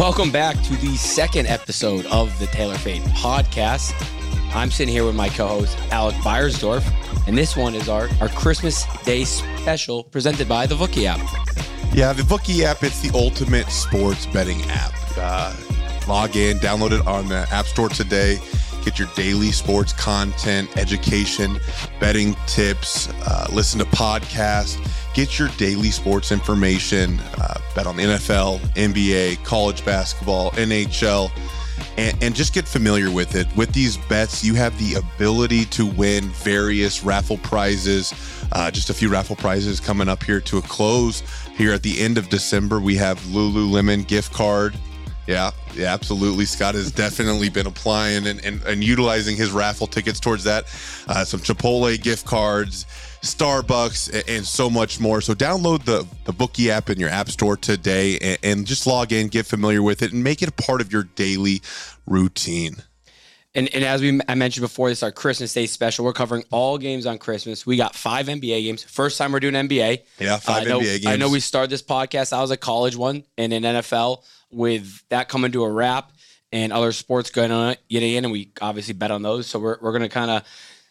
Welcome back to the second episode of the Tailor Fade podcast. I'm sitting here with my co-host Alec Beiersdorf, and this one is our, our Christmas Day special presented by the Vookie app. Yeah, the Vookie app, it's the ultimate sports betting app. Uh, log in, download it on the App Store today. Get your daily sports content, education, betting tips, uh, listen to podcasts, get your daily sports information, uh, bet on the NFL, NBA, college basketball, NHL, and, and just get familiar with it. With these bets, you have the ability to win various raffle prizes. Uh, just a few raffle prizes coming up here to a close. Here at the end of December, we have Lululemon gift card. Yeah, yeah, absolutely. Scott has definitely been applying and, and, and utilizing his raffle tickets towards that. Uh, some Chipotle gift cards, Starbucks, and, and so much more. So download the, the Vookie app in your app store today and, and just log in, get familiar with it, and make it a part of your daily routine. And, and as we I mentioned before, this is our Christmas Day special. We're covering all games on Christmas. We got five NBA games. First time we're doing NBA. Yeah, uh, five I know, NBA games. I know we started this podcast. I was a college one and in NFL with that coming to a wrap and other sports going on getting in, and we obviously bet on those. So we're we're gonna kind of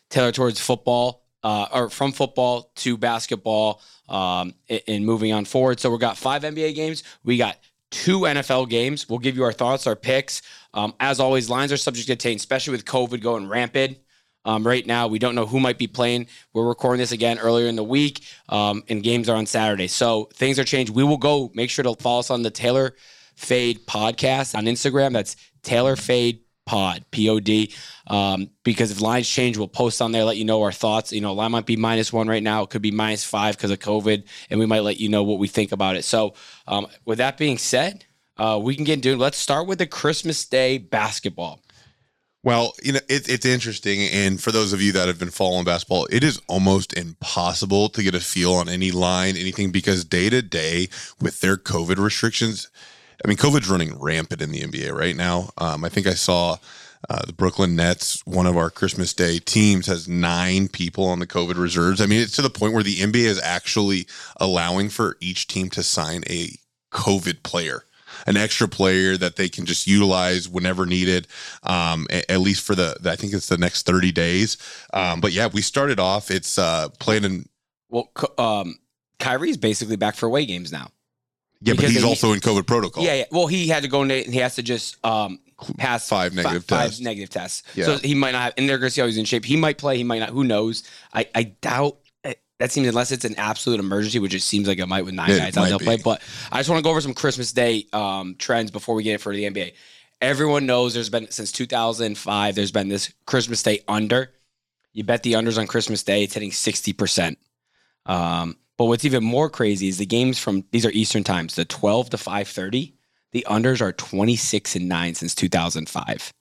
tailor towards football, uh, or from football to basketball, um, and, moving on forward. So we've got five NBA games. We got two NFL games. We'll give you our thoughts, our picks. Um, as always, lines are subject to change, especially with COVID going rampant. Um, right now, we don't know who might be playing. We're recording this again earlier in the week, um, and games are on Saturday. So things are changed. We will go. Make sure to follow us on the Tailor Fade podcast on Instagram. That's Tailor Fade Pod, P O D. Um, because if lines change, we'll post on there, let you know our thoughts. You know, line might be minus one right now. It could be minus five because of COVID, and we might let you know what we think about it. So, um, with that being said, uh, we can get into it. Let's start with the Christmas Day basketball. Well, you know, it, it's interesting. And for those of you that have been following basketball, it is almost impossible to get a feel on any line, anything, because day to day with their COVID restrictions, I mean, COVID's running rampant in the NBA right now. Um, I think I saw uh, the Brooklyn Nets, one of our Christmas Day teams, has nine people on the COVID reserves. I mean, it's to the point where the NBA is actually allowing for each team to sign a COVID player an extra player that they can just utilize whenever needed, um, at least for the, I think it's the next 30 days. Um, but yeah, we started off, it's uh, playing in. Well, um, Kyrie's basically back for away games now. Yeah, but he's also in COVID protocol. Yeah, yeah. Well, he had to go and he has to just um, pass five negative five, tests. Five negative tests. Yeah. So he might not have, and they're going to see how he's in shape. He might play, he might not. Who knows? I, I doubt that seems unless it's an absolute emergency, which it seems like it might with nine It guys out they'll play. But I just want to go over some Christmas Day um, trends before we get it for the NBA. Everyone knows there's been since 2005. There's been this Christmas Day under. You bet the unders on Christmas Day, it's hitting 60 percent. Um, but what's even more crazy is the games from these are Eastern times, the 12 to 5:30. The unders are 26 and nine since 2005.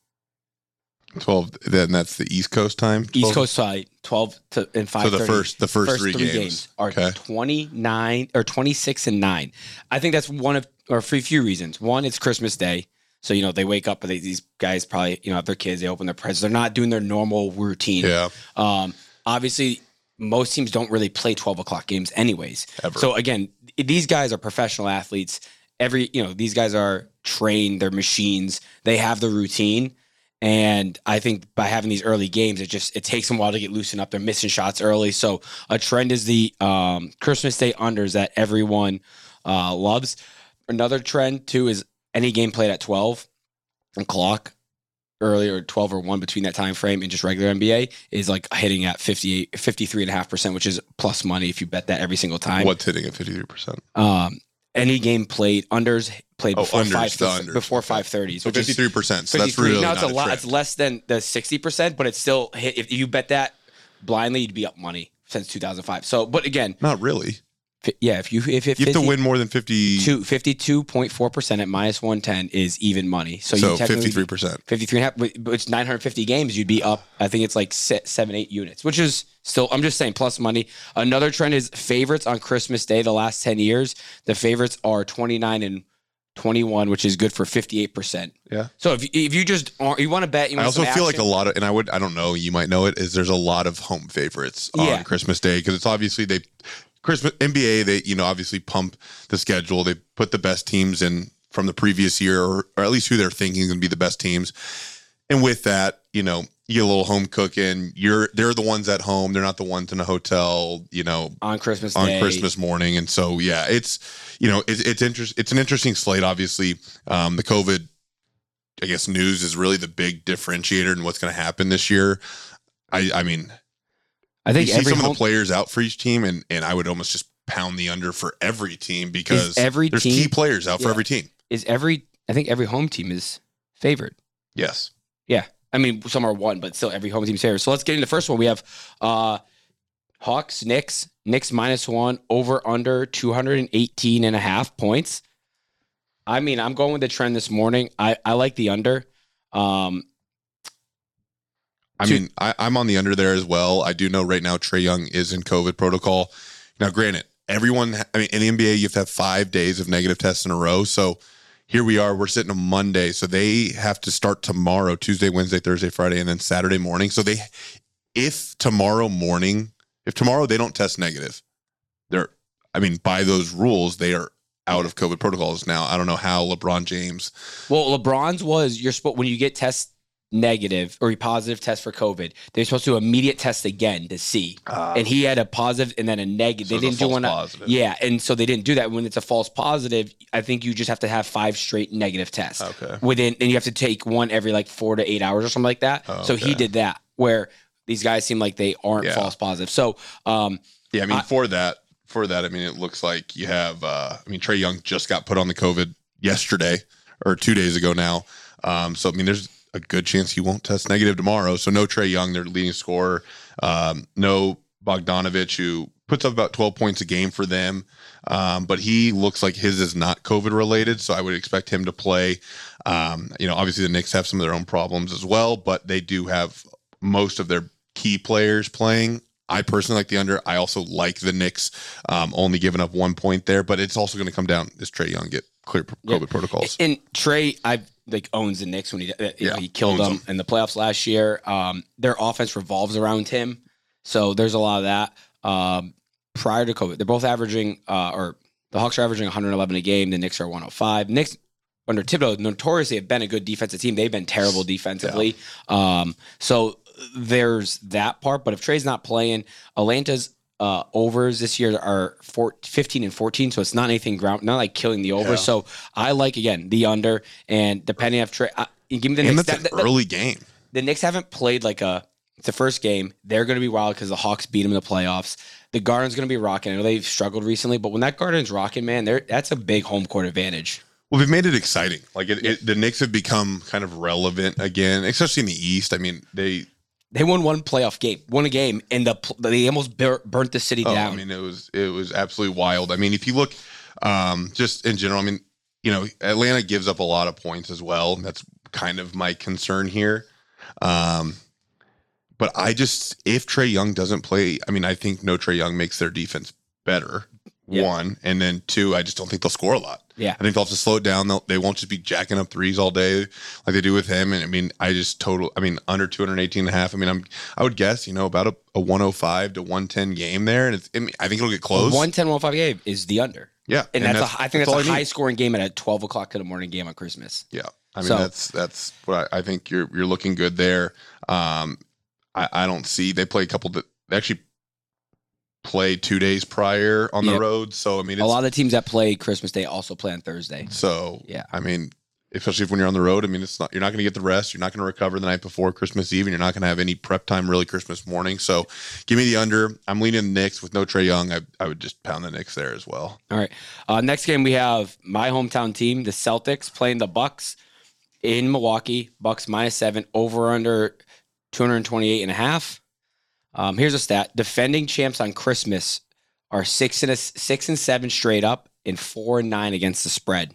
12, then that's the East Coast time. East Coast side, 12 to and 5 So the first, the first, three, games. are Okay. 29 or 26 and 9. I think that's one of or for a few reasons. One, it's Christmas Day. So, you know, they wake up, but they, these guys probably, you know, have their kids, they open their presents. They're not doing their normal routine. Yeah. Um, obviously, most teams don't really play 12 o'clock games anyways. Ever. So again, these guys are professional athletes. Every, you know, these guys are trained, they're machines. They have the routine. And I think by having these early games, it just it takes them a while to get loosened up. They're missing shots early. So a trend is the um, Christmas Day unders that everyone uh, loves. Another trend too is any game played at 12 o'clock early or 12 or 1 between that time frame and just regular NBA is like hitting at 58 53.5%, which is plus money if you bet that every single time. What's hitting at 53%? Um, any game played unders played Oh, before unders, five unders. before Okay. five thirties, So 53%. So that's really now it's not a lot. It's less than the sixty percent, but it's still hit. If you bet that blindly, you'd be up money since two thousand five. So, but again, Not really. Yeah, if you if it You have to win more than 50. 52.4 percent at minus one ten is even money. So, So you technically 53%. 53 and a half, it's 950 games, you'd be up, I think it's like se- seven, eight units, which is still, I'm just saying, plus money. Another trend is favorites on Christmas Day, the last 10 years. The favorites are 29 and 21, which is good for 58%. Yeah. So if, if you just aren't, you want to bet, you I also feel like a lot of, and I would, I don't know, you might know it, is there's a lot of home favorites on Yeah. Christmas Day because it's obviously they, Christmas NBA, they, you know, obviously pump the schedule. They put the best teams in from the previous year, or, or at least who they're thinking is going to be the best teams. And with that, you know, you get a little home cooking. You're they're the ones at home. They're not the ones in a hotel. You know, on Christmas on Day. Christmas morning. And so, yeah, it's you know, it's it's interest. It's an interesting slate. Obviously, um, the COVID, I guess, news is really the big differentiator in what's going to happen this year. I I mean, I think you see every some home, of the players out for each team, and and I would almost just pound the under for every team because every there's team- key players out for every team. is every. I think every home team is favored. Yes. Yeah. I mean, some are one, but still every home team's favored. So let's get into the first one. We have uh Hawks, Knicks, Knicks minus one, over under 218 and a half points. I mean, I'm going with the trend this morning. I, I like the under. Um, I Two- mean, I, I'm on the under there as well. I do know right now Trae Young is in COVID protocol. Now, granted, everyone, I mean, in the NBA, you have to have five days of negative tests in a row. So here we are. We're sitting on Monday. So they have to start tomorrow, Tuesday, Wednesday, Thursday, Friday, and then Saturday morning. So they, if tomorrow morning, if tomorrow they don't test negative, they're, I mean, by those rules, they are out of COVID protocols now. I don't know how LeBron James, well, LeBron's was you're supposed when you get test negative or a positive test for COVID, they're supposed to immediate test again to see. and he had a positive and then a negative. So they didn't do one. positive. Yeah, and so they didn't do that. When it's a false positive, I think you just have to have five straight negative tests Okay. within, and you have to take one every like four to eight hours or something like that. Oh, So he did that. Where these guys seem like they aren't Yeah. false positive. So um, Yeah, I mean, I- for that, for that, I mean, it looks like you have. uh I mean, Trae Young just got put on the COVID yesterday or two days ago now. Um, so I mean, there's a good chance he won't test negative tomorrow. So no Trae Young, their leading scorer. Um, no Bogdanovich, who puts up about 12 points a game for them. Um, but he looks like his is not COVID related. So I would expect him to play. Um, you know, obviously the Knicks have some of their own problems as well, but they do have most of their key players playing. I personally like the under. I also like the Knicks um, only giving up one point there, but it's also going to come down. Does Trae Young get clear COVID Yeah. protocols? and Trae, I like owns the Knicks when he uh, Yeah, he killed them in the playoffs last year. Um, their offense revolves around him, so there's a lot of that. Um, prior to COVID, they're both averaging, uh, or the Hawks are averaging 111 a game. The Knicks are 105. Knicks under Thibodeau notoriously have been a good defensive team. They've been terrible defensively. Um, so there's that part. But if Trae's not playing, Atlanta's uh, overs this year are four, 15 and 14. So it's not anything ground, not like killing the over. Yeah. So I like again the under, and depending if Trae, uh, give me the and that's that- an that- early game. the Knicks haven't played like a it's the first game. They're going to be wild because the Hawks beat them in the playoffs. The Garden's going to be rocking. I know they've struggled recently, but when that Garden's rocking, man, they're, that's a big home court advantage. Well, they've made it exciting. Like it, it, the Knicks have become kind of relevant again, especially in the East. I mean, they. They won one playoff game, won a game, and the they almost bur- burnt the city Oh, down. I mean, it was it was absolutely wild. I mean, if you look, um, just in general, I mean, you know, Atlanta gives up a lot of points as well. That's kind of my concern here. Um, but I just if Trae Young doesn't play, I mean, I think no Trae Young makes their defense better. Yeah. One and then two, I just don't think they'll score a lot. Yeah. I think they'll have to slow it down. They'll, they won't just be jacking up threes all day like they do with him. And I mean, I just total, I mean, under 218 and a half. I mean, I'm, I would guess, you know, about a, a 105 to 110 game there. And it's, I, mean, I think it'll get close. 110 105 game is the under. yeah. And, that's, a, I think all that's a high scoring game at a 12 o'clock in the morning game on Christmas. Yeah. I mean, So- that's, that's what I, I think you're, you're looking good there. Um, I, I don't see, they play a couple that actually play two days prior on Yep. the road. So, I mean, A lot of the teams that play Christmas Day also play on Thursday. So Yeah. I mean, especially if when you're on the road, I mean, it's not you're not going to get the rest. You're not going to recover the night before Christmas Eve, and you're not going to have any prep time really Christmas morning. So give me the under. I'm leaning the Knicks with no Trae Young. I, I would just pound the Knicks there as well. All right. Uh, next game we have my hometown team, the Celtics, playing the Bucks in Milwaukee. Bucks minus seven, over under 228 and a half. Um, here's a stat: defending champs on Christmas are six and a, six and seven straight up, and four and nine against the spread.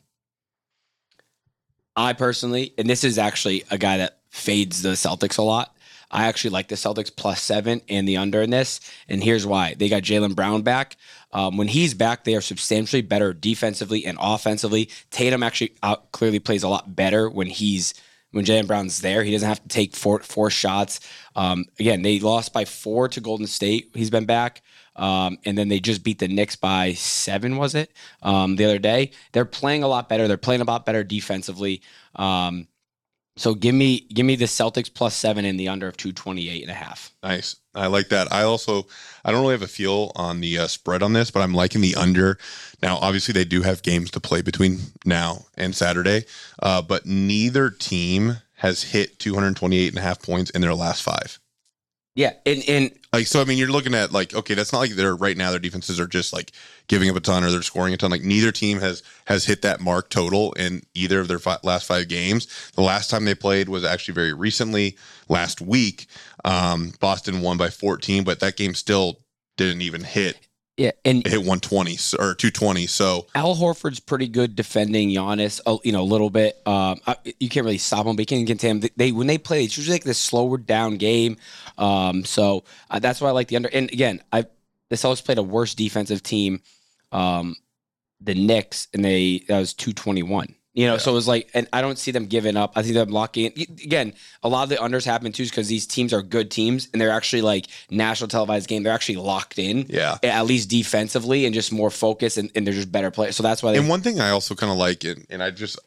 I personally, and this is actually a guy that fades the Celtics a lot. I actually like the Celtics plus seven and the under in this. And here's why they got Jaylen Brown back. Um, when he's back, they are substantially better defensively and offensively. Tatum actually out, clearly plays a lot better when he's when Jaylen Brown's there. He doesn't have to take four four shots. Um, again, they lost by four to Golden State. He's been back. Um, and then they just beat the Knicks by seven, was it? Um, the other day. They're playing a lot better. They're playing a lot better defensively. Um, so give me give me the Celtics plus seven in the under of 228 and a half. Nice. I like that. I also I don't really have a feel on the uh, spread on this, but I'm liking the under. Now, obviously, they do have games to play between now and Saturday, uh, but neither team has hit 228 and a half points in their last five. Yeah, and and Like, so I mean, you're looking at like, okay, that's not like they're right now. Their defenses are just like giving up a ton or they're scoring a ton. Like, neither team has has hit that mark total in either of their fi- last five games. The last time they played was actually very recently, last week. Um, Boston won by 14, but that game still didn't even hit. Yeah, and It hit 120 or 220. So Al Horford's pretty good defending Giannis, uh, you know, a little bit. Um, you can't really stop him, but you can contain him. They, when they play, it's usually like this slower down game. Um, so uh, that's why I like the under. And again, I the Celtics played a worse defensive team, um, the Knicks, and they that was two twenty one. You know, so it was like, and I don't see them giving up. I think them locking in. Again, a lot of the unders happen too, because these teams are good teams, and they're actually like national televised game. They're actually locked in yeah. at least defensively and just more focused and, and they're just better players. So that's why they And one thing I also kind of like, and, and I just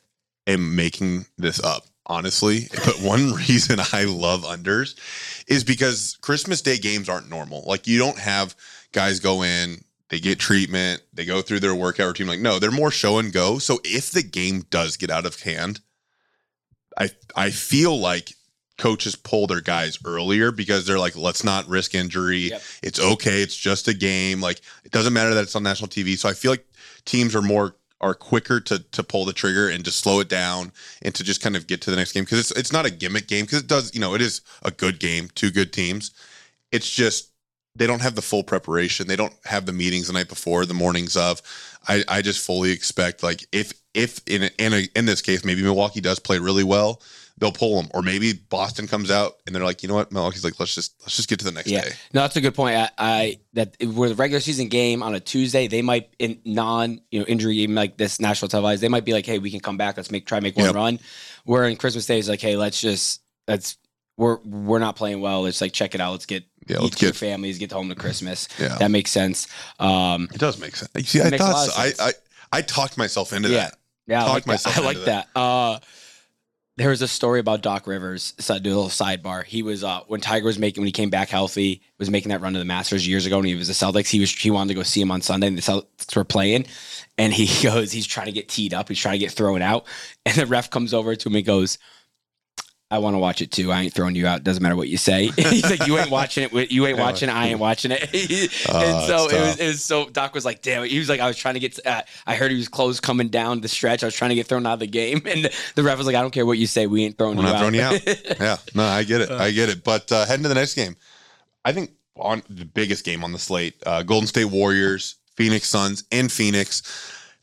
am making this up, honestly, but one reason I love unders is because Christmas Day games aren't normal. Like, you don't have guys go in, they get treatment, they go through their workout routine. Like, no, they're more show and go. So if the game does get out of hand, I I feel like coaches pull their guys earlier because they're like, let's not risk injury. Yep. It's okay. It's just a game. Like it doesn't matter that it's on national TV. So I feel like teams are more are quicker to to pull the trigger and to slow it down and to just kind of get to the next game because it's it's not a gimmick game because it does you know it is a good game, two good teams. It's just they don't have the full preparation. They don't have the meetings the night before, the mornings of. I, I just fully expect like if if in a, in a, in this case maybe Milwaukee does play really well, they'll pull them, or maybe Boston comes out and they're like, you know what, Milwaukee's like, let's just let's just get to the next yeah. day. No, that's a good point. I, I that with a regular season game on a Tuesday, they might in non you know injury game like this national televised, they might be like, hey, we can come back. Let's make try make one Yep. run. Where in Christmas Day is like, hey, let's just let's we're we're not playing well. Let's like check it out. Let's get Yeah, let's get families, get home to Christmas. yeah. That makes sense. Um, It does make sense. You see, I thought so. I. I I talked myself into Yeah. that. Yeah, I Talk like that. I like into that. Uh, there was a story about Doc Rivers. So do a little sidebar. He was uh, when Tiger was making when he came back healthy, was making that run to the Masters years ago when he was the Celtics. He was he wanted to go see him on Sunday, and the Celtics were playing, and he goes, he's trying to get teed up, he's trying to get thrown out, and the ref comes over to him and goes. I want to watch it too. I ain't throwing you out. Doesn't matter what you say. He's like, you ain't watching it. You ain't watching it. I ain't watching it. Oh, and so it was, it was so Doc was like, damn it. He was like, I was trying to get, uh, I heard he was close coming down the stretch. I was trying to get thrown out of the game. And the ref was like, I don't care what you say. We ain't throwing We're you not out. throwing you out. yeah, no, I get it. Uh. I get it. But uh, heading to the next game, I think on the biggest game on the slate, uh, Golden State Warriors, Phoenix Suns, in Phoenix.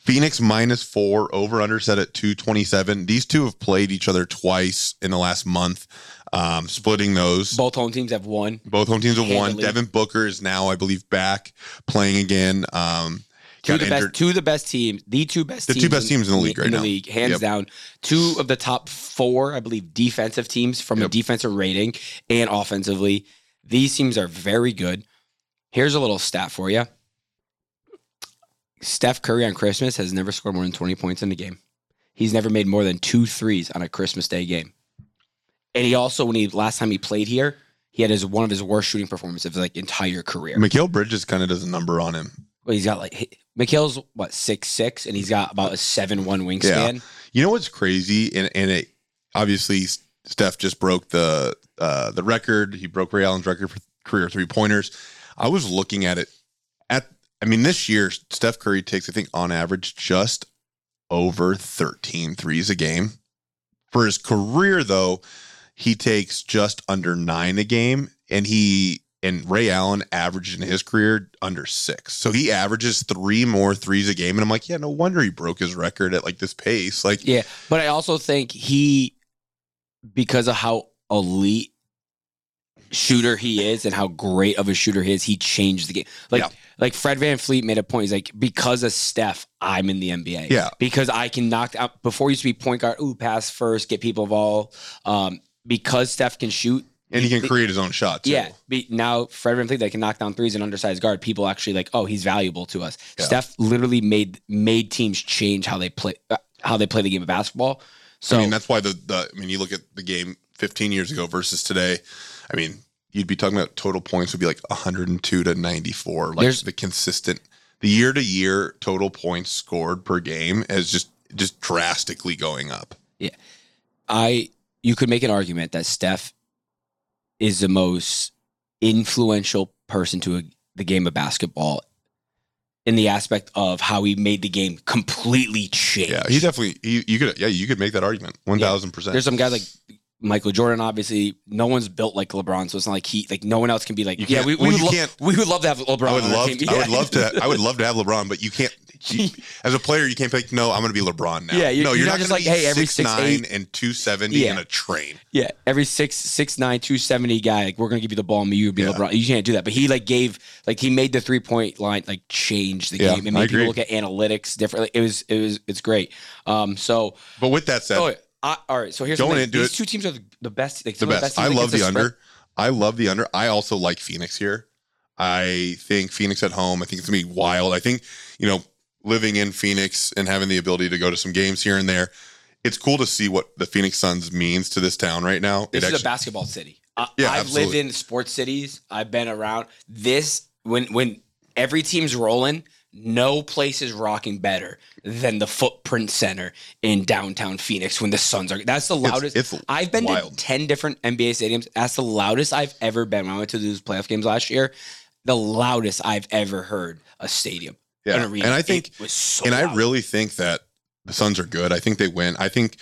Phoenix minus four, over under set at 227. These two have played each other twice in the last month, um, splitting those. Both home teams have won. Both home teams have won. Devin Booker is now, I believe, back playing again. Um, Two of the best, two of the best teams, the two best The two best teams in the league right now. league, hands Yep. down. Two of the top four, I believe, defensive teams from a defensive rating and offensively. These teams are very good. Here's a little stat for you. Steph Curry on Christmas has never scored more than 20 points in a game. He's never made more than two threes on a Christmas Day game. And he also, when he last time he played here, he had his one of his worst shooting performances of his like entire career. Mikal Bridges kind of does a number on him. Well, he's got like he- Mikal's what six six, and he's got about a seven one wingspan. Yeah. You know what's crazy, and and it obviously Steph just broke the uh, the record. He broke Ray Allen's record for career three pointers. I was looking at it. I mean, this year Steph Curry takes, I think, on average, just over 13 threes a game. For his career, though, he takes just under nine a game, and he and Ray Allen averaged in his career under six. So he averages three more threes a game, and I'm like, yeah, no wonder he broke his record at like this pace. Like, Yeah, but I also think he, because of how elite shooter he is and how great of a shooter he is, he changed the game. Like Yeah. like Fred VanVleet made a point. He's like, because of Steph, I'm in the NBA. Yeah. Because I can knock out before he used to be point guard, ooh, pass first, get people involved. Um, because Steph can shoot. And he can create his own shot too. Yeah. Be, now Fred VanVleet that can knock down threes and undersized guard. People actually like, oh, he's valuable to us. Yeah. Steph literally made made teams change how they play uh, how they play the game of basketball. So I mean, that's why the, the I mean, you look at the game 15 years ago versus today. I mean, you'd be talking about total points would be like 102 to 94. Like There's- the consistent, the year to year total points scored per game is just just drastically going up. Yeah, I you could make an argument that Steph is the most influential person to a, the game of basketball in the aspect of how he made the game completely change. Yeah, he definitely. He, you could. Yeah, you could make that argument. 1000. percent There's some guys like Michael Jordan. Obviously, no one's built like LeBron, so it's not like he like no one else can be like. Yeah, we, we well, would lo- can't- we would love to have LeBron. I would love. team. I would love to. I would love to have LeBron, but you can't. you- as a player, you can't be like, no, I'm going to be LeBron now. Yeah, you- no, you're you're, not not just gonna like, be hey, every 6'9" 6'8" and 270 Yeah. in a train. Yeah, every six six nine two seventy guy, like we're gonna give you the ball, and you would be Yeah. LeBron. You can't do that. But he like gave like he made the three point line like change the Yeah, game and made people look at analytics differently. It was it was it's great. Um, so But with that said, oh, I, all right. So here's Going into These it- two teams are the, the best. Like, the some of best. I love the spread. under. I love the under. I also like Phoenix here. I think Phoenix at home. I think it's gonna be wild. I think you know living in Phoenix and having the ability to go to some games here and there. It's cool to see what the Phoenix Suns means to this town right now. This it is actually, a basketball city. I, Yeah, I've absolutely. lived in sports cities. I've been around this when when every team's rolling. No place is rocking better than the Footprint Center in downtown Phoenix when the Suns are. That's the loudest. it's I've been wild. to ten different NBA stadiums. That's the loudest I've ever been. When I went to those playoff games last year, the loudest I've ever heard a stadium, an yeah. arena. And I think was so. and I really think that the Suns are good. I think they win. I think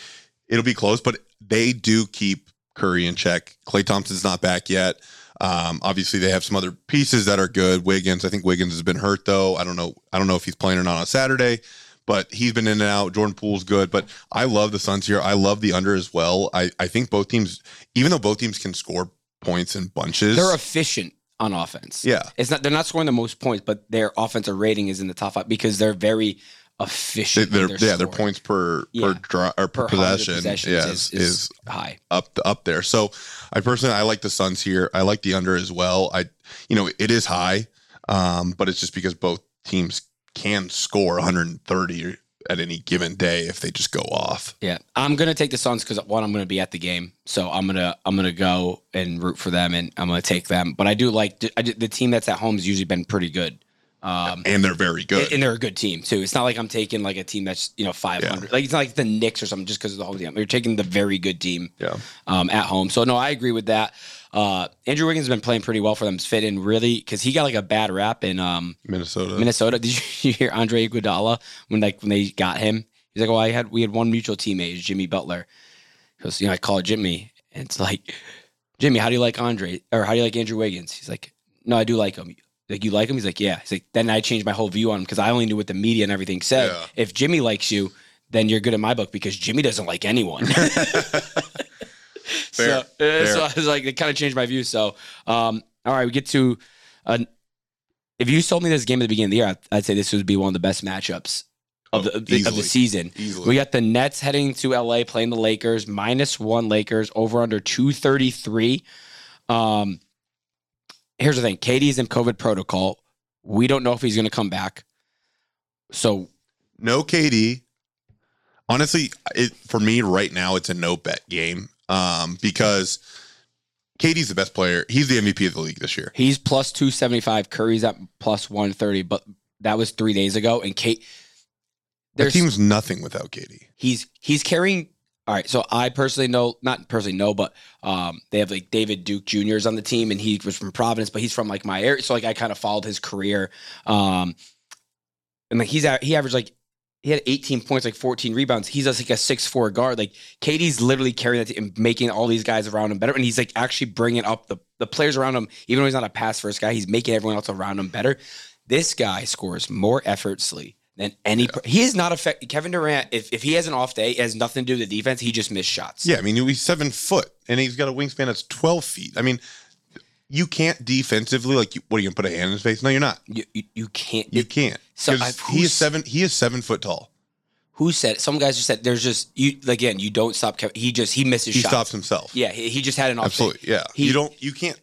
it'll be close, but they do keep Curry in check. Klay Thompson's not back yet. Um, obviously, they have some other pieces that are good. Wiggins, I think Wiggins has been hurt though. I don't know. I don't know if he's playing or not on Saturday, but he's been in and out. Jordan Poole's good, but I love the Suns here. I love the under as well. I I think both teams, even though both teams can score points in bunches, they're efficient on offense. yeah. It's not they're not scoring the most points, but their offensive rating is in the top five because they're very efficient. they're, their yeah, their points per Yeah. per draw or per, per 100 possession, possessions yes, is, is, is high. up up there. So I personally I like the Suns here. I like the under as well. I you know it is high, um, but it's just because both teams can score 130 at any given day if they just go off. Yeah, I'm gonna take the Suns because one, I'm gonna be at the game, so I'm gonna I'm gonna go and root for them, and I'm gonna take them. But I do like I the team that's at home has usually been pretty good. Um, And they're very good. and they're a good team too. It's not like I'm taking like a team that's you know 500. Like it's not like the Knicks or something just because of the home team. You're taking the very good team yeah. um, at home. So no, I agree with that. Uh, Andrew Wiggins has been playing pretty well for them. He's fit in really because he got like a bad rap in um, Minnesota. Minnesota. Did you hear Andre Iguodala when like when they got him? He's like, "Well, I had we had one mutual teammate, Jimmy Butler." He goes, "You know, I call it Jimmy, and it's like, Jimmy, how do you like Andre or how do you like Andrew Wiggins?" He's like, "No, I do like him." Like you like him? He's like, "Yeah." He's like, "Then I changed my whole view on him because I only knew what the media and everything said. Yeah. If Jimmy likes you." Then you're good in my book because Jimmy doesn't like anyone. Fair, So, uh, fair. so I was like, it kind of changed my view. So, um, all right, we get to. Uh, if you told me this game at the beginning of the year, I'd, I'd say this would be one of the best matchups of the, of the, of the season. Easily. We got the Nets heading to LA playing the Lakers, minus one Lakers, over under 233. Um, here's the thing KD's in COVID protocol. We don't know if he's going to come back. So, no KD. Honestly, it for me right now it's a no bet game. Um, because KD's the best player. He's the MVP of the league this year. He's plus 275. Curry's at plus 130, but that was three days ago. And Kate, The there's team's nothing without KD. he's he's carrying. All right, so I personally know, not personally know, but um, they have like David Duke Jr. is on the team, and he was from Providence, but he's from like my area, so like I kind of followed his career. Um, and like he's at, he averaged like he had 18 points, like 14 rebounds. He's just like a six four guard. Like KD's literally carrying that and making all these guys around him better, and he's like actually bringing up the the players around him. Even though he's not a pass first guy, he's making everyone else around him better. This guy scores more effortlessly than any. per- He is not affected. Kevin Durant. If if he has an off day, it has nothing to do with the defense. He just missed shots. Yeah, I mean he's seven foot and he's got a wingspan that's twelve feet. I mean, you can't defensively like you, what are you gonna put a hand in his face? No, you're not. You you, you can't. You can't. So he is seven. He is seven foot tall. Who said? Some guys just said there's just you again. You don't stop. Kevin. He just he misses He shots. stops himself. Yeah, he, he just had an off day. Absolutely. Yeah. He- you don't. You can't.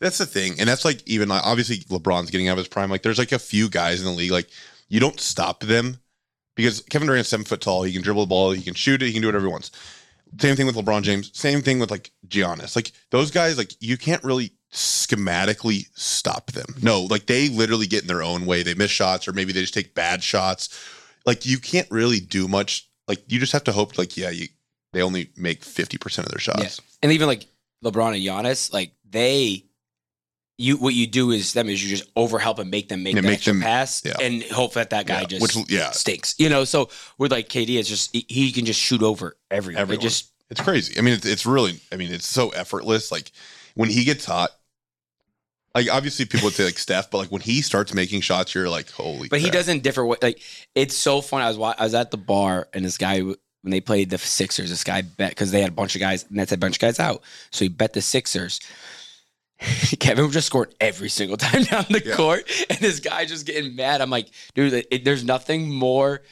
That's the thing, and that's like even like obviously LeBron's getting out of his prime. Like there's like a few guys in the league like you don't stop them because Kevin Durant's seven foot tall. He can dribble the ball. He can shoot it. He can do whatever he wants. Same thing with LeBron James. Same thing with like Giannis. Like those guys, like you can't really schematically stop them. No, like they literally get in their own way. They miss shots, or maybe they just take bad shots. Like you can't really do much. Like you just have to hope. Like yeah, you they only make fifty percent of their shots. Yeah. And even like LeBron and Giannis, like they, you what you do is them is you just overhelp and make them make Yeah, the make them- pass yeah. and hope that that guy Yeah, just which yeah, stinks. You know, so with like KD, it's just he, can just shoot over everyone. Everyone. It just it's crazy. I mean, it's, it's really. I mean, it's so effortless. Like when he gets hot. Like obviously, people would say like Steph, but like when he starts making shots, you're like, holy. But he doesn't differ. What like it's so fun. I was I was at the bar and this guy when they played the Sixers, this guy bet because they had a bunch of guys and that's a bunch of guys out, so he bet the Sixers. Kevin just scored every single time down the Yeah. court, and this guy just getting mad. I'm like, dude, it, there's nothing more,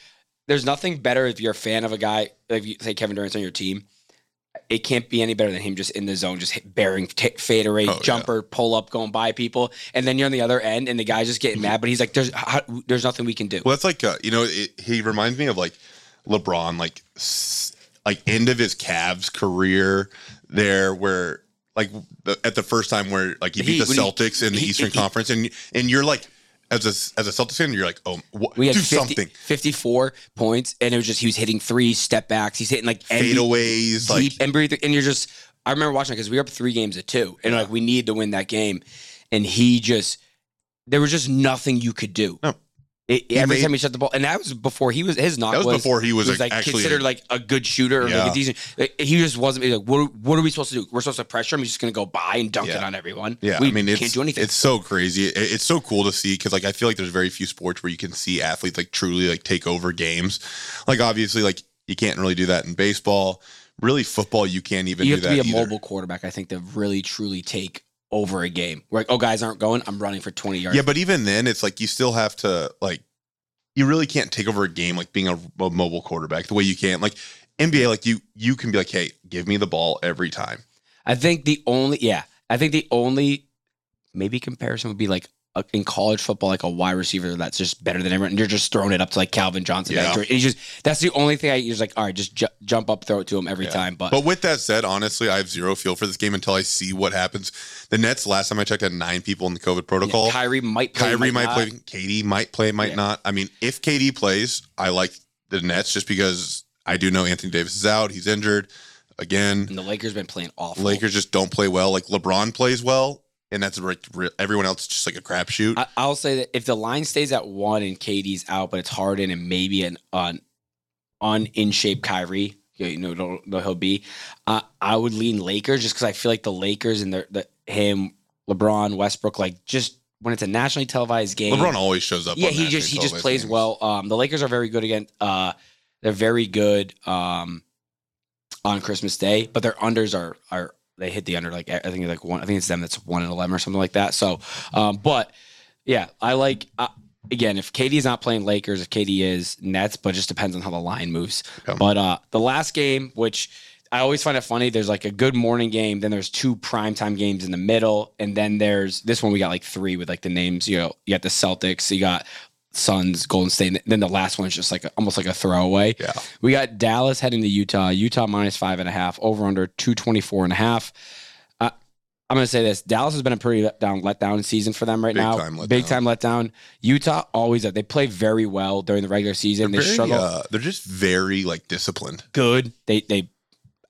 there's nothing better if you're a fan of a guy like you say Kevin Durant's on your team. It can't be any better than him just in the zone, just hit, bearing t- fadeaway, Oh, yeah. jumper, pull up, going by people, and then you're on the other end, and the guy's just getting mad. But he's like, "There's, how, there's nothing we can do." Well, that's like uh, you know, it, he reminds me of like LeBron, like s- like end of his Cavs career there, where like the, at the first time where like he He- beat the when he- Celtics in the he- Eastern he- Conference, and and you're like as a as a Celtics fan, you're like, oh, what, We had do 50, something, 54 points, and it was just he was hitting three step backs. He's hitting like fadeaways, like deep and breathe, and you're just. I remember watching because we were up three games at two, and Yeah. like we need to win that game, and he just there was just nothing you could do. No. It, every made- time he shot the ball, and that was before he was his knock that was, before he was, was like, considered like a good shooter or like a decent. like, he just wasn't like what, what are we supposed to do? We're supposed to pressure him. He's just going to go by and dunk it on everyone. Yeah, we I mean, it's, can't do anything. It's so crazy. It- it's so cool to see because, like, I feel like there's very few sports where you can see athletes like truly like take over games. Like, obviously, like you can't really do that in baseball. Really, football, you can't even you do have to that be a either. mobile quarterback, I think, to really truly take over a game. Where like, oh, guys aren't going, I'm running for 20 yards. Yeah, but even then, it's like you still have to like. You really can't take over a game like being a, a mobile quarterback the way you can. Like NBA, like you you can be like, hey, give me the ball every time. I think the only, yeah, I think the only maybe comparison would be like a, in college football, like a wide receiver that's just better than everyone. And you're just throwing it up to like Calvin Johnson. Yeah. And he's just that's the only thing I just like, all right, just ju- jump up, throw it to him every Yeah. time. But, But with that said, honestly, I have zero feel for this game until I see what happens. The Nets, last time I checked, had nine people in the COVID protocol. yeah, Kyrie might play, Kyrie might not. play. KD might play, might Yeah. not. I mean, if KD plays, I like the Nets just because I do know Anthony Davis is out. He's injured again. And the Lakers have been playing awful. Lakers just don't play well. Like LeBron plays well, and that's re- re- everyone else is just like a crapshoot. I, I'll say that if the line stays at one and KD's out, but it's Harden and maybe an un, un in shape Kyrie, you know, don't know he'll be. Uh, I would lean Lakers just because I feel like the Lakers and their the him, LeBron, Westbrook, like just when it's a nationally televised game, LeBron always shows up. yeah, on he just he just plays games. well. Um, the Lakers are very good again. Uh, they're very good. Um, on Christmas Day, but their unders are are they hit the under like I think it's like one. I think it's them that's one and eleven or something like that. So, um, but yeah, I like uh, again if KD's not playing Lakers, if KD is Nets, but it just depends on how the line moves. Yeah. But uh, the last game, which I always find it funny, there's like a good morning game, then there's two primetime games in the middle, and then there's this one we got like three with like the names. You know, you got the Celtics, you got Suns, Golden State, and then the last one is just like a, almost like a throwaway. Yeah. We got Dallas heading to Utah. Utah minus five and a half, over under 224 and a half. Uh, I'm going to say this Dallas has been a pretty let down, letdown season for them right Big now. time. Big time letdown. Utah always, they play very well during the regular season. They're, they very, struggle uh, they're just very like disciplined. good. They, they,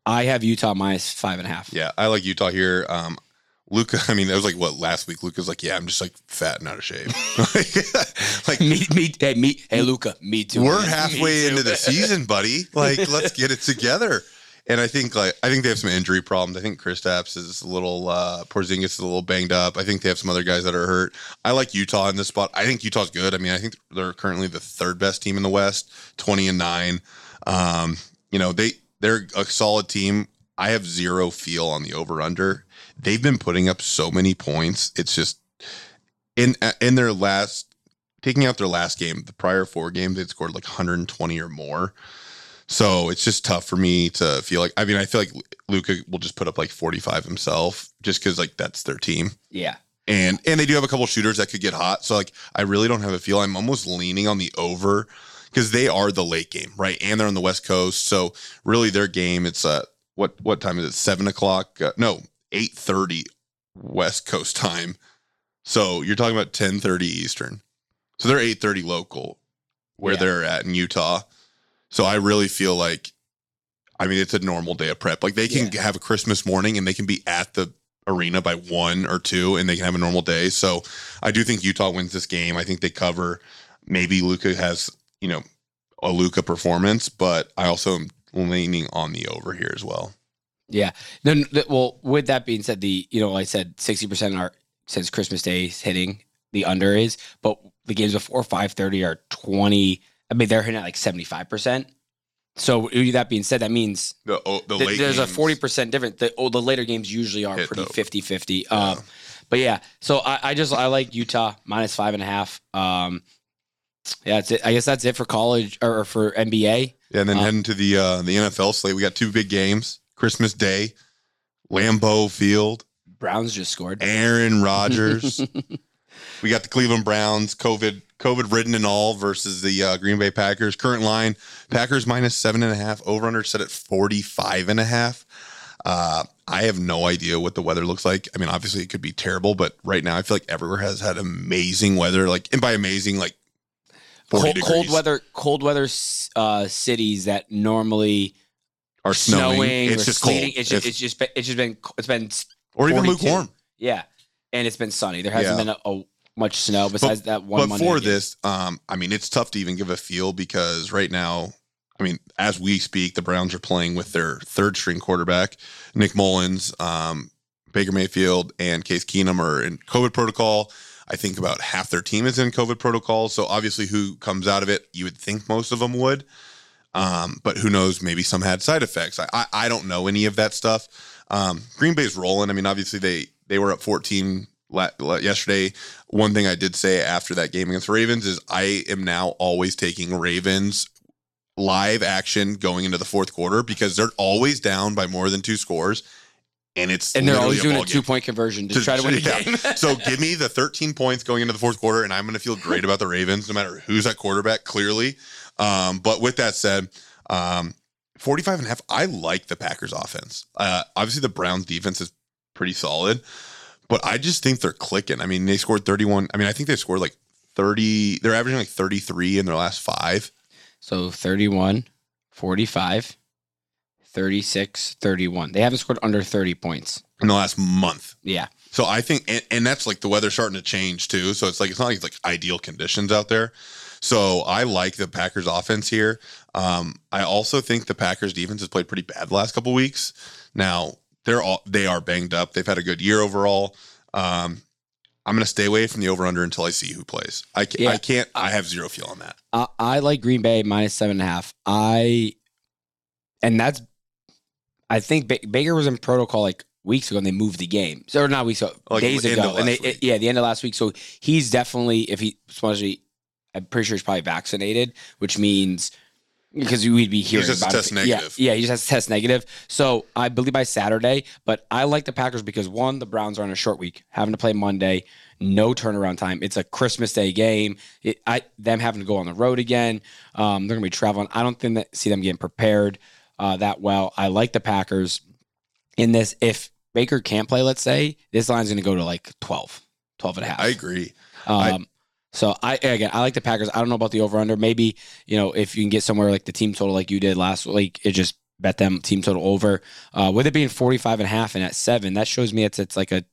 I have Utah minus five and a half. Yeah, I like Utah here. Um, Luka, I mean, that was like what last week. Luka's like, yeah, I'm just like fat and out of shape. like, me, me, hey, me, hey, Luka, me too. we're man. halfway too. into the season, buddy. Like, let's get it together. And I think like I think they have some injury problems. I think Kristaps is a little uh Porzingis is a little banged up. I think they have some other guys that are hurt. I like Utah in this spot. I think Utah's good. I mean, I think they're currently the third best team in the West, 20 and 9. Um, you know, they they're a solid team. I have zero feel on the over under. They've been putting up so many points. It's just in in their last taking out their last game, the prior four games they'd scored like 120 or more. So it's just tough for me to feel like. I mean, I feel like Luka will just put up like 45 himself, just because like that's their team. Yeah. And and they do have a couple shooters that could get hot. So like I really don't have a feel. I'm almost leaning on the over because they are the late game, right? And they're on the West Coast. So really their game, it's uh what what time is it? Seven o'clock? Uh, no, eight thirty West Coast time. So you're talking about ten thirty Eastern. So they're eight thirty local, where Yeah. they're at in Utah. So I really feel like, I mean, it's a normal day of prep. Like they can have a Christmas morning and they can be at the arena by one or two, and they can have a normal day. So I do think Utah wins this game. I think they cover. Maybe Luka has you know a Luka performance, but I also am leaning on the over here as well. Yeah. No, no, well, with that being said, the you know I said sixty percent are since Christmas Day is hitting the under is, but the games before five thirty are twenty. I mean, they're hitting at like seventy five percent. So with that being said, that means The oh, the th- late there's a forty percent difference. The oh, the later games usually are pretty the- 50-50. Yeah. Um, but yeah, so I, I just I like Utah minus five and a half. Um, yeah, that's it. I guess that's it for college or, or for NBA. Yeah, and then Uh, heading to the uh, the NFL slate, we got two big games: Christmas Day, Lambeau Field, Browns just scored. Aaron Rodgers. we got the Cleveland Browns, COVID COVID ridden and all, versus the uh, Green Bay Packers. Current line: Packers minus seven and a half. Over under set at 45 and a half. Uh, I have no idea what the weather looks like. I mean, obviously it could be terrible, but right now I feel like everywhere has had amazing weather. Like, and by amazing, like 40 cold, cold weather cold weather uh, cities that normally are snowing. snowing, It's or just sleeting. cold. It's just, it's just been, it's just been it's been or even lukewarm. yeah, and it's been sunny. There hasn't Yeah. been a, a much snow besides that one. but Monday for this, um, I mean, it's tough to even give a feel because right now, I mean, as we speak, the Browns are playing with their third string quarterback, Nick Mullens, um, Baker Mayfield, and Case Keenum are in COVID protocol. I think about half their team is in COVID protocol. So obviously, who comes out of it, you would think most of them would. Um, but who knows? Maybe some had side effects. I, I, I don't know any of that stuff. Um, Green Bay's rolling. I mean, obviously they they were up 14 la- la- yesterday. One thing I did say after that game against the Ravens is I am now always taking Ravens live action going into the fourth quarter because they're always down by more than two scores, and it's and they're always doing a game. two point conversion to, To- try to win a yeah. game. so give me the 13 points going into the fourth quarter, and I'm going to feel great about the Ravens, no matter who's at quarterback, clearly. Um, but with that said, um, 45 and a half, I like the Packers offense. Uh, obviously, the Browns defense is pretty solid, but I just think they're clicking. I mean, they scored 31. I mean, I think they scored like 30, they're averaging like 33 in their last five. so 31, 45, 36, 31. They haven't scored under 30 points. In the last month, Yeah. So I think, and, and that's like the weather starting to change too. So it's like it's not like it's like ideal conditions out there. So I like the Packers offense here. Um, I also think the Packers defense has played pretty bad the last couple weeks. Now they're all they are banged up. They've had a good year overall. Um, I'm going to stay away from the over under until I see who plays. I can't, Yeah. I can't. I have zero feel on that. I, I like Green Bay minus seven and a half. I, and that's, I think ba- Baker was in protocol like weeks ago and they moved the game. So, or not weeks ago, Like days ago. And they, week. yeah, the end of last week. So he's definitely, if he, especially, I'm pretty sure he's probably vaccinated, which means because we'd be hearing just about test it. negative. Yeah, yeah, he just has to test negative. So I believe by Saturday, but I like the Packers because one, the Browns are on a short week, having to play Monday, no turnaround time. It's a Christmas Day game. It, I them having to go on the road again. Um, they're gonna be traveling. I don't think that see them getting prepared uh, that well. I like the Packers in this. If Baker can't play, let's say this line's gonna go to like 12, 12 and a half. I agree. Um, I- so I again, I like the Packers. I don't know about the over under. Maybe you know if you can get somewhere like the team total, like you did last week, it just bet them team total over. Uh, with it being 45 and a half and at seven, that shows me it's it's like a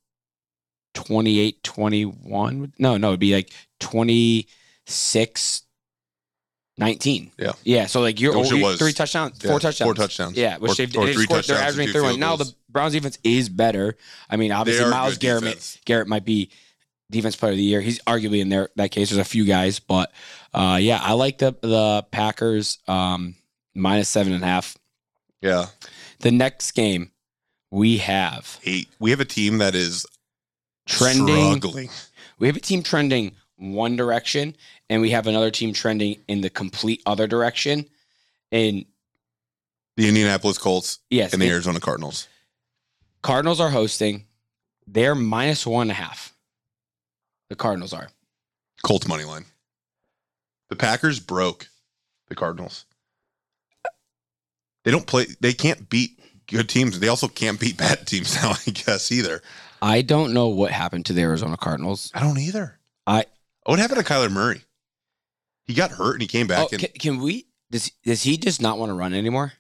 28 21. No, no, it'd be like 26 19. Yeah. Yeah. So like you're, I wish oh, you- was. three touchdowns, Yeah, four touchdowns. Four touchdowns. Yeah, which or, they've, or they've three scored, they're averaging 31. field Now the. Browns defense is better. I mean, obviously Myles Garrett. Garrett might be defense player of the year. He's arguably in there that case. There's a few guys, but uh, yeah, I like the the Packers um, minus seven and a half. Yeah. The next game we have Eight. We have a team that is trending. struggling. We have a team trending one direction, and we have another team trending in the complete other direction. And The Indianapolis Colts yes, and the Arizona Cardinals. Cardinals are hosting. They're minus one and a half. The Cardinals are. Colts money line. The Packers broke the Cardinals. They don't play. They can't beat good teams. They also can't beat bad teams now. I guess either. I don't know what happened to the Arizona Cardinals. I don't either. I- What happened to Kyler Murray? He got hurt and he came back Oh, and can, can we? Does does he just not want to run anymore?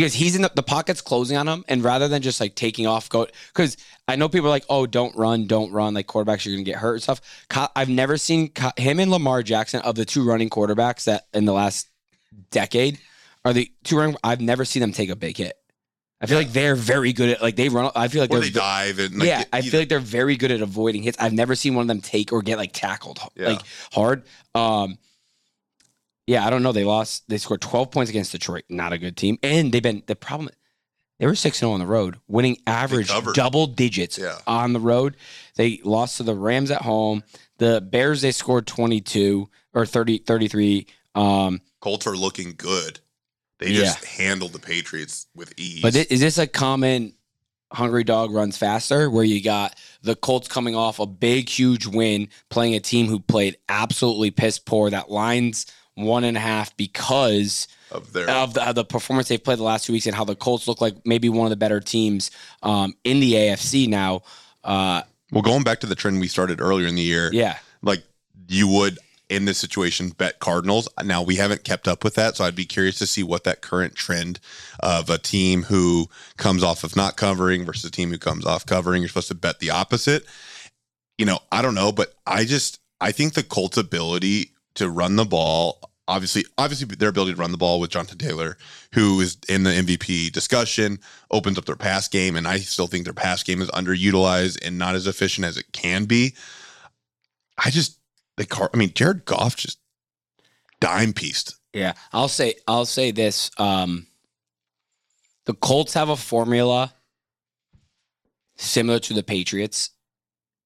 Because he's in the, the pocket's closing on him, and rather than just like taking off, go because I know people are like, oh, don't run, don't run, like quarterbacks are gonna get hurt and stuff. I've never seen him and Lamar Jackson of the two running quarterbacks that in the last decade are the two running. I've never seen them take a big hit. I feel Yeah. like they're very good at like they run. I feel like they dive and like, yeah, I feel like they're very good at avoiding hits. I've never seen one of them take or get like tackled Yeah. like hard. Um, yeah, I don't know. They lost. They scored 12 points against Detroit. Not a good team. And they've been the problem. They were 6 0 on the road, winning average double digits Yeah. on the road. They lost to the Rams at home. The Bears they scored 22 or 30 33. Um, Colts are looking good. They Yeah. just handled the Patriots with ease. But is this a common hungry dog runs faster where you got the Colts coming off a big, huge win, playing a team who played absolutely piss poor? That line's one and a half because of their of the, of the performance they've played the last two weeks and how the Colts look like maybe one of the better teams um, in the AFC now. Uh, well, going back to the trend we started earlier in the year, yeah. like you would in this situation bet Cardinals. Now we haven't kept up with that, so I'd be curious to see what that current trend of a team who comes off of not covering versus a team who comes off covering. You're supposed to bet the opposite. You know, I don't know, but I just I think the Colts' ability to run the ball, obviously, obviously their ability to run the ball with Jonathan Taylor, who is in the MVP discussion, opens up their pass game, and I still think their pass game is underutilized and not as efficient as it can be. I just the car. I mean, Jared Goff just dime pieced. Yeah, I'll say I'll say this. Um, the Colts have a formula similar to the Patriots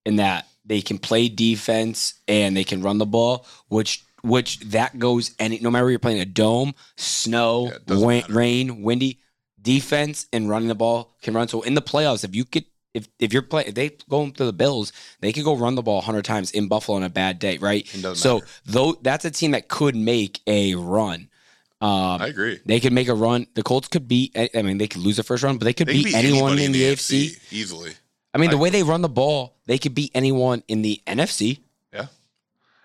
in that they can play defense and they can run the ball, which which that goes any no matter where you're playing a dome, snow, Yeah, it doesn't wa- matter. rain, windy, defense and running the ball can run. So in the playoffs, if you could if if you're playing if they go to the Bills, they could go run the ball 100 times in Buffalo on a bad day, right? So matter. though that's a team that could make a run. Um, I agree. they could make a run. The Colts could beat. I mean, they could lose the first round, but they could They can beat anyone in the AFC. easily. I mean, the I- way they run the ball, they could beat anyone in the NFC.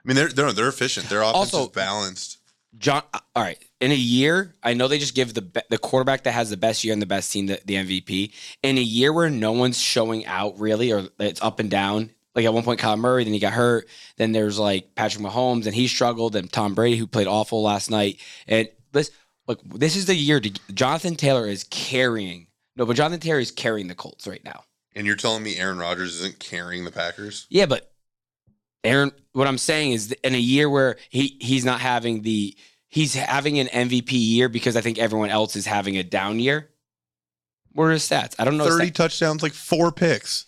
I mean they're they're they're efficient. Their offense Also- is balanced. John, uh, all right. In a year, I know they just give the be- the quarterback that has the best year and the best team the, the MVP. In a year where no one's showing out really, or it's up and down. Like at one point, Kyler Murray, then he got hurt. Then there's like Patrick Mahomes, and he struggled. And Tom Brady, who played awful last night. And this, look, this is the year to Jonathan Taylor is carrying. No, but Jonathan Taylor is carrying the Colts right now. And you're telling me Aaron Rodgers isn't carrying the Packers? Yeah, but Aaron, what I'm saying is in a year where he he's not having the he's having an MVP year because I think everyone else is having a down year. What are his stats? I don't know. Thirty touchdowns, like four picks.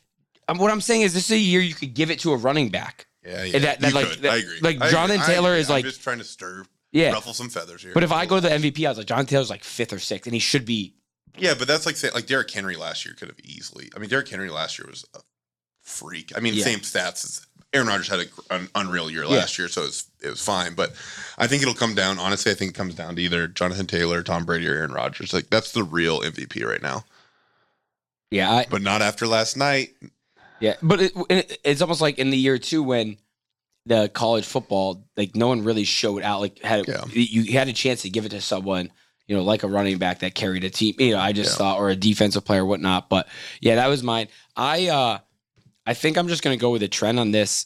Um, what I'm saying is this is a year you could give it to a running back. Yeah, And that- that, you like, could. that- I agree. like, I agree. Jonathan I Taylor agree. is I'm like- just trying to stir, Yeah. ruffle some feathers here. But if I go to the MVP, I was like, Jonathan Taylor's like fifth or sixth, and he should be. yeah, but that's like say, like Derrick Henry last year could have easily. I mean, Derrick Henry last year was a freak. I mean, Yeah. same stats as Aaron Rodgers had a, an unreal year Yeah. last year, so it was, it was fine. But I think it'll come down. Honestly, I think it comes down to either Jonathan Taylor, Tom Brady, or Aaron Rodgers. Like that's the real MVP right now. Yeah, I, But not after last night. Yeah, but it, it, it's almost like in the year two when the college football, like no one really showed out. Like had Yeah. you had a chance to give it to someone, you know, like a running back that carried a team. You know, I just Yeah. thought, or a defensive player, whatnot. But yeah, that was mine. I uh, I think I'm just gonna go with a trend on this.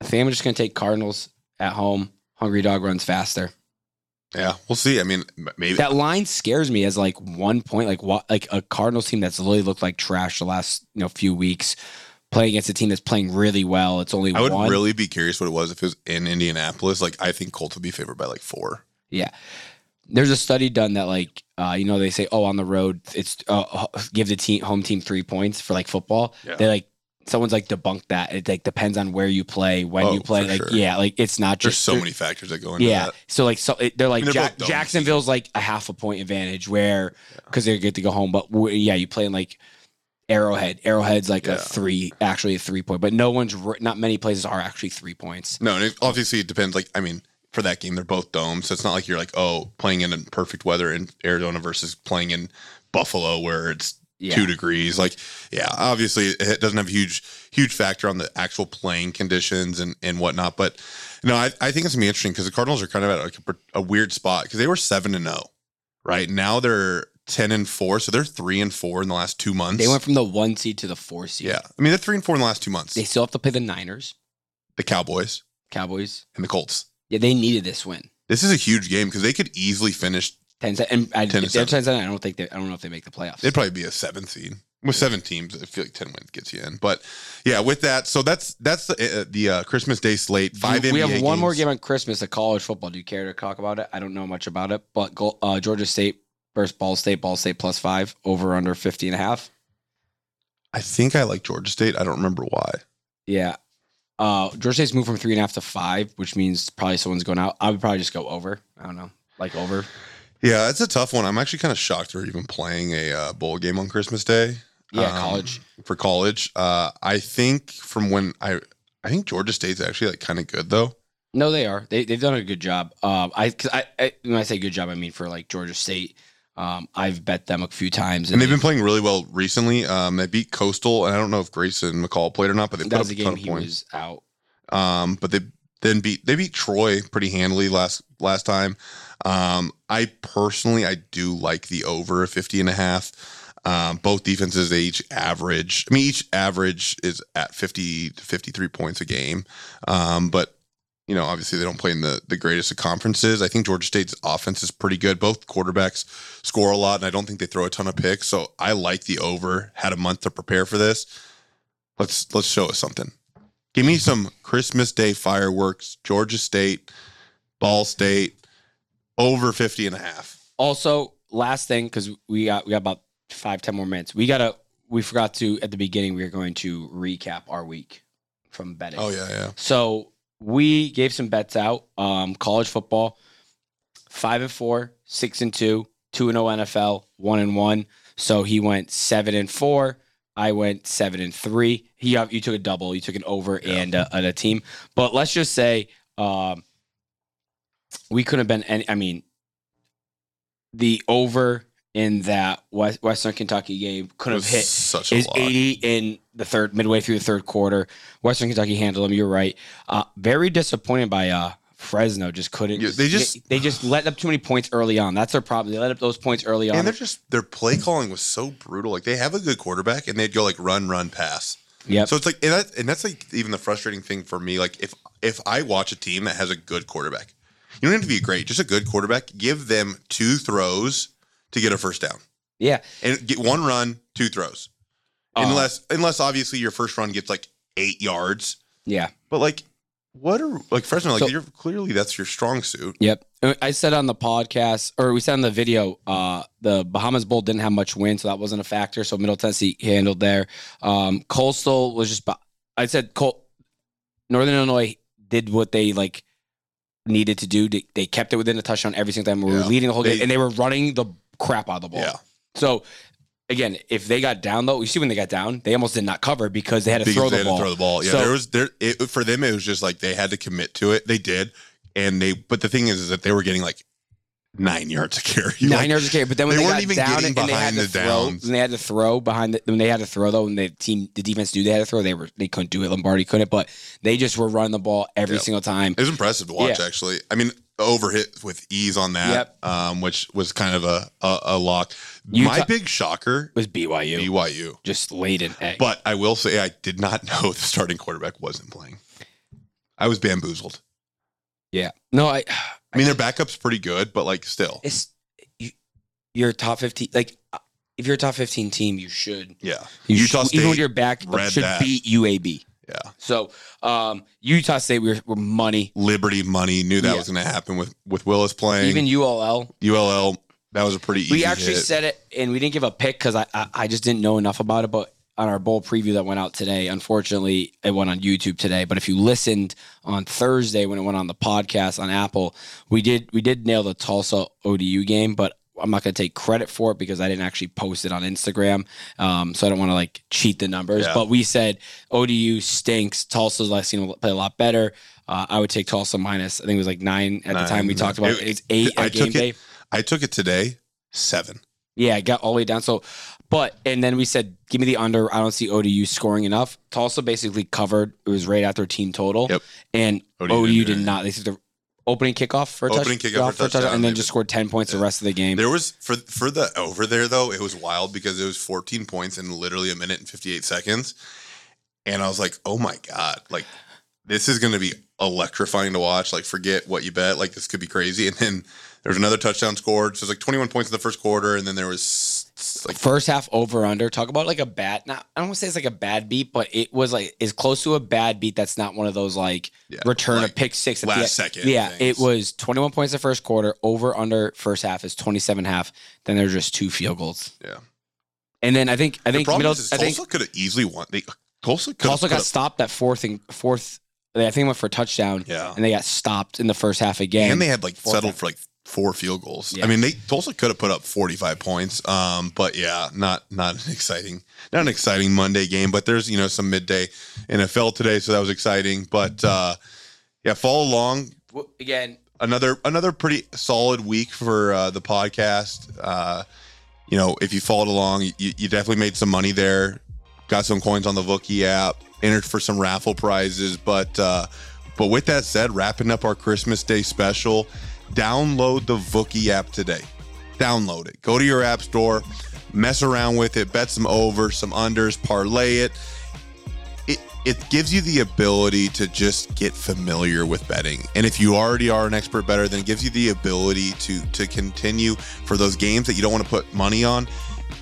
I think I'm just gonna take Cardinals at home. Hungry dog runs faster. Yeah, we'll see. I mean, maybe That line scares me as like one point, like what, like a Cardinals team that's literally looked like trash the last you know few weeks, playing against a team that's playing really well. It's only I would one. really be curious what it was if it was in Indianapolis. Like, I think Colts would be favored by like four. Yeah. There's a study done that like uh, you know they say oh on the road it's uh, give the team home team three points for like football. Yeah. They like someone's like debunked that it like depends on where you play when Oh, you play like sure. yeah like it's not just There's so many factors that go into that. yeah that. so like so it, they're like they're domes. Jacksonville's like a half a point advantage where because they get to go home but w- yeah you play in like Arrowhead Arrowhead's like Yeah. a three actually a three point but no one's not many places are actually three points No, and it, obviously it depends. Like, I mean, for that game, they're both domes, so it's not like you're like, oh, playing in perfect weather in Arizona versus playing in Buffalo where it's yeah two degrees. Like, yeah, obviously it doesn't have a huge, huge factor on the actual playing conditions and and whatnot. But no, I, I think it's gonna be interesting because the Cardinals are kind of at like a, a weird spot because they were seven and zero, right now they're ten and four, so they're three and four in the last two months. they went from the one seed to the four seed yeah, I mean they're three and four in the last two months. they still have to play the Niners the Cowboys Cowboys and the Colts. yeah they needed this win This is a huge game because they could easily finish. 10 se- and I, 10 if they're 7. 10 I don't think they I don't know if they make the playoffs It'd probably be a seventh seed with seven teams. I feel like ten wins gets you in. But yeah, with that, so that's that's the uh, the uh, Christmas Day slate. Five. we have one more game on Christmas of college football. Do you care to talk about it? I don't know much about it, but go, uh, Georgia State versus Ball State, Ball State plus five, over under 50 and a half. I think I like Georgia State. I don't remember why. Yeah. Uh, Georgia State's moved from three and a half to five, which means probably someone's going out. I would probably just go over. I don't know. Like over. Yeah, it's a tough one. I'm actually kind of shocked they're even playing a uh, bowl game on Christmas Day. Yeah, Um, college. for college. Uh, I think from when I I think Georgia State's actually like kind of good though. No, they are. They they've done a good job. Um, I, cause I, I when I say good job, I mean for like Georgia State. Um, I've bet them a few times, And they've been playing really well recently. Um, they beat Coastal, and I don't know if Grayson McCall played or not, but they that put was up the a ton game of he points. was out. Um, but they then beat they beat Troy pretty handily last last time. Um, I personally I do like the over 50 and a half. Um, both defenses each average. I mean, each average is at 50 to 53 points a game. Um, but you know, obviously they don't play in the the greatest of conferences. I think Georgia State's offense is pretty good. Both quarterbacks score a lot, and I don't think they throw a ton of picks. So I like the over. Had a month to prepare for this. Let's let's show us something. Give me some Christmas Day fireworks. Georgia State, Ball State, over 50 and a half. Also, last thing because we got we got about five ten more minutes. We gotta we forgot to at the beginning. We were going to recap our week from betting. Oh yeah, yeah. So we gave some bets out. Um, college football, five and four, six and two, two and zero NFL, one and one. So he went seven and four. I went seven and three. He you took a double. You took an over Yeah. and a, and a team. But let's just say um, we couldn't have been any. I mean, the over in that West, Western Kentucky game could have hit such a is lot. 80 in the third midway through the third quarter. Western Kentucky handled them. You're right. Uh, very disappointed by uh, Fresno. Just couldn't. Yeah, they just- they, just let up too many points early on. That's their problem. They let up those points early on. And they're just their play calling was so brutal. Like they have a good quarterback, and they'd go like run, run, pass. yep. So it's like, and, that, and that's like even the frustrating thing for me. Like if if I watch a team that has a good quarterback, you don't have to be great, just a good quarterback. Give them two throws to get a first down, yeah. and get one run, two throws. Uh, Unless unless obviously your first run gets like eight yards, yeah. but like what are like Fresno? Like So- you're clearly that's your strong suit. Yep. Uh, I said on the podcast, or we said on the video, uh, the Bahamas Bowl didn't have much wind, so that wasn't a factor. So Middle Tennessee handled there. Um, Coastal was just, I said, Col- Northern Illinois did what they like needed to do. They, they kept it within a touchdown every single time. We were Yeah. leading the whole game, and they were running the crap out of the ball. Yeah. So again, if they got down though, you see when they got down, they almost did not cover because they had to Because throw they the had ball. to throw the ball. Yeah, So- there was there it, for them. It was just like they had to commit to it. They did, and they. But the thing is, is that they were getting like nine yards a carry. Nine Like, yards a carry, but then when they they, weren't even down getting and, and behind the throw, downs. when they had to throw behind the, when they had to throw though, when the team, the defense knew they had to throw, they were they couldn't do it. Lombardi couldn't, but they just were running the ball every Yep. single time. It was impressive to watch. Yeah. Actually, I mean, overhit with ease on that, Yep. um, which was kind of a a, a lock. Utah- My big shocker, was BYU, BYU. just laid an egg. But I will say, I did not know the starting quarterback wasn't playing. I was bamboozled. Yeah, no, I, I mean, their backup's pretty good, but like still, it's you, you're a top fifteen. Like if you're a top fifteen team, you should yeah. you Utah should, even when State you're back should that. beat UAB. Yeah. So um, Utah State were, were money. Liberty money knew that Yeah. was going to happen with with Willis playing. Even ULL. ULL, that was a pretty easy We actually hit. said it, and we didn't give a pick because I, I I just didn't know enough about it. But on our bowl preview that went out today, unfortunately, it went on YouTube today. But if you listened on Thursday when it went on the podcast on Apple, we did we did nail the Tulsa ODU game, but. I'm not going to take credit for it because I didn't actually post it on Instagram. Um, so I don't want to like cheat the numbers. Yeah. But we said ODU stinks. Tulsa's last seen play a lot better. Uh, I would take Tulsa minus. I think it was like nine at the time we Nine. talked about. It- it. It's eight I at game took it- day. I took it today, seven. Yeah, I got all the way down. So, but and then we said, give me the under. I don't see ODU scoring enough. Tulsa basically covered. It was right after team total. Yep. And ODU ODU, did not. They took the opening kickoff for a Opening touch- kickoff for a touchdown. and then just scored ten points the rest of the game. There was for for the over there though, it was wild because it was 14 points in literally a minute and 58 seconds. And I was like, oh my God, like this is gonna be electrifying to watch. Like, forget what you bet. Like this could be crazy. And then there was another touchdown scored. So it was like 21 points in the first quarter, and then there was like First half over under. Talk about like a bad. Not I don't want to say it's like a bad beat, but it was like as close to a bad beat. That's not one of those like Yeah, return like a pick six at last the second Yeah, things. it was 21 points in the first quarter. Over under first half is 27 half. Then there's just two field goals. yeah. And then I think I The think middle. is, I think Tulsa could have easily won. They Tulsa could Tulsa got stopped at fourth and fourth. I think went for a touchdown. Yeah. and they got stopped in the first half again. and they had like settled half. for like four field goals. Yeah. I mean, they Tulsa could have put up 45 points. Um, but yeah, not not an exciting, not an exciting Monday game. But there's you know some midday NFL today, so that was exciting. But uh, yeah, follow along. W- again. Another another pretty solid week for uh, the podcast. Uh, you know, if you followed along, you, you definitely made some money there. Got some coins on the Vookie app. Entered for some raffle prizes, but uh, but with that said, wrapping up our Christmas Day special, download the Vookie app today. Download it. Go to your app store, mess around with it, bet some overs, some unders, parlay it. It it gives you the ability to just get familiar with betting. And if you already are an expert bettor, then it gives you the ability to to continue for those games that you don't want to put money on,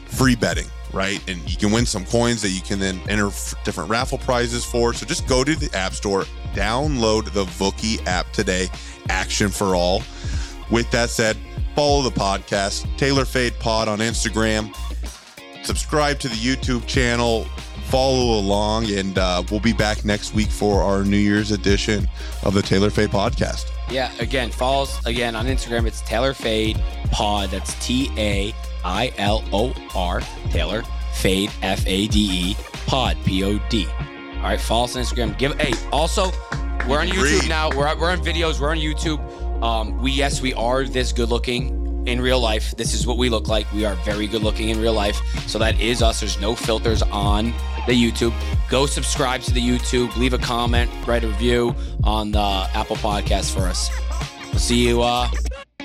free betting, right? And you can win some coins that you can then enter different raffle prizes for. So just go to the App Store, download the Vookie app today. Action for all. With that said, follow the podcast, Tailor Fade Pod on Instagram. Subscribe to the YouTube channel, follow along, and uh, we'll be back next week for our New Year's edition of the Tailor Fade Podcast. Yeah, again, follow us again on Instagram. It's Tailor Fade Pod. That's T A I L O R Tailor Fade F A D E Pod P O D. All right, follow us on Instagram. Give hey. Also, we're on YouTube Read. now. We're we're on videos. We're on YouTube. Um, we yes, we are this good looking in real life. This is what we look like. We are very good looking in real life. So that is us. There's no filters on the YouTube. Go subscribe to the YouTube. Leave a comment. Write a review on the Apple Podcast for us. We'll see you uh,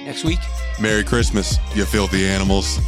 next week. Merry Christmas, you filthy animals.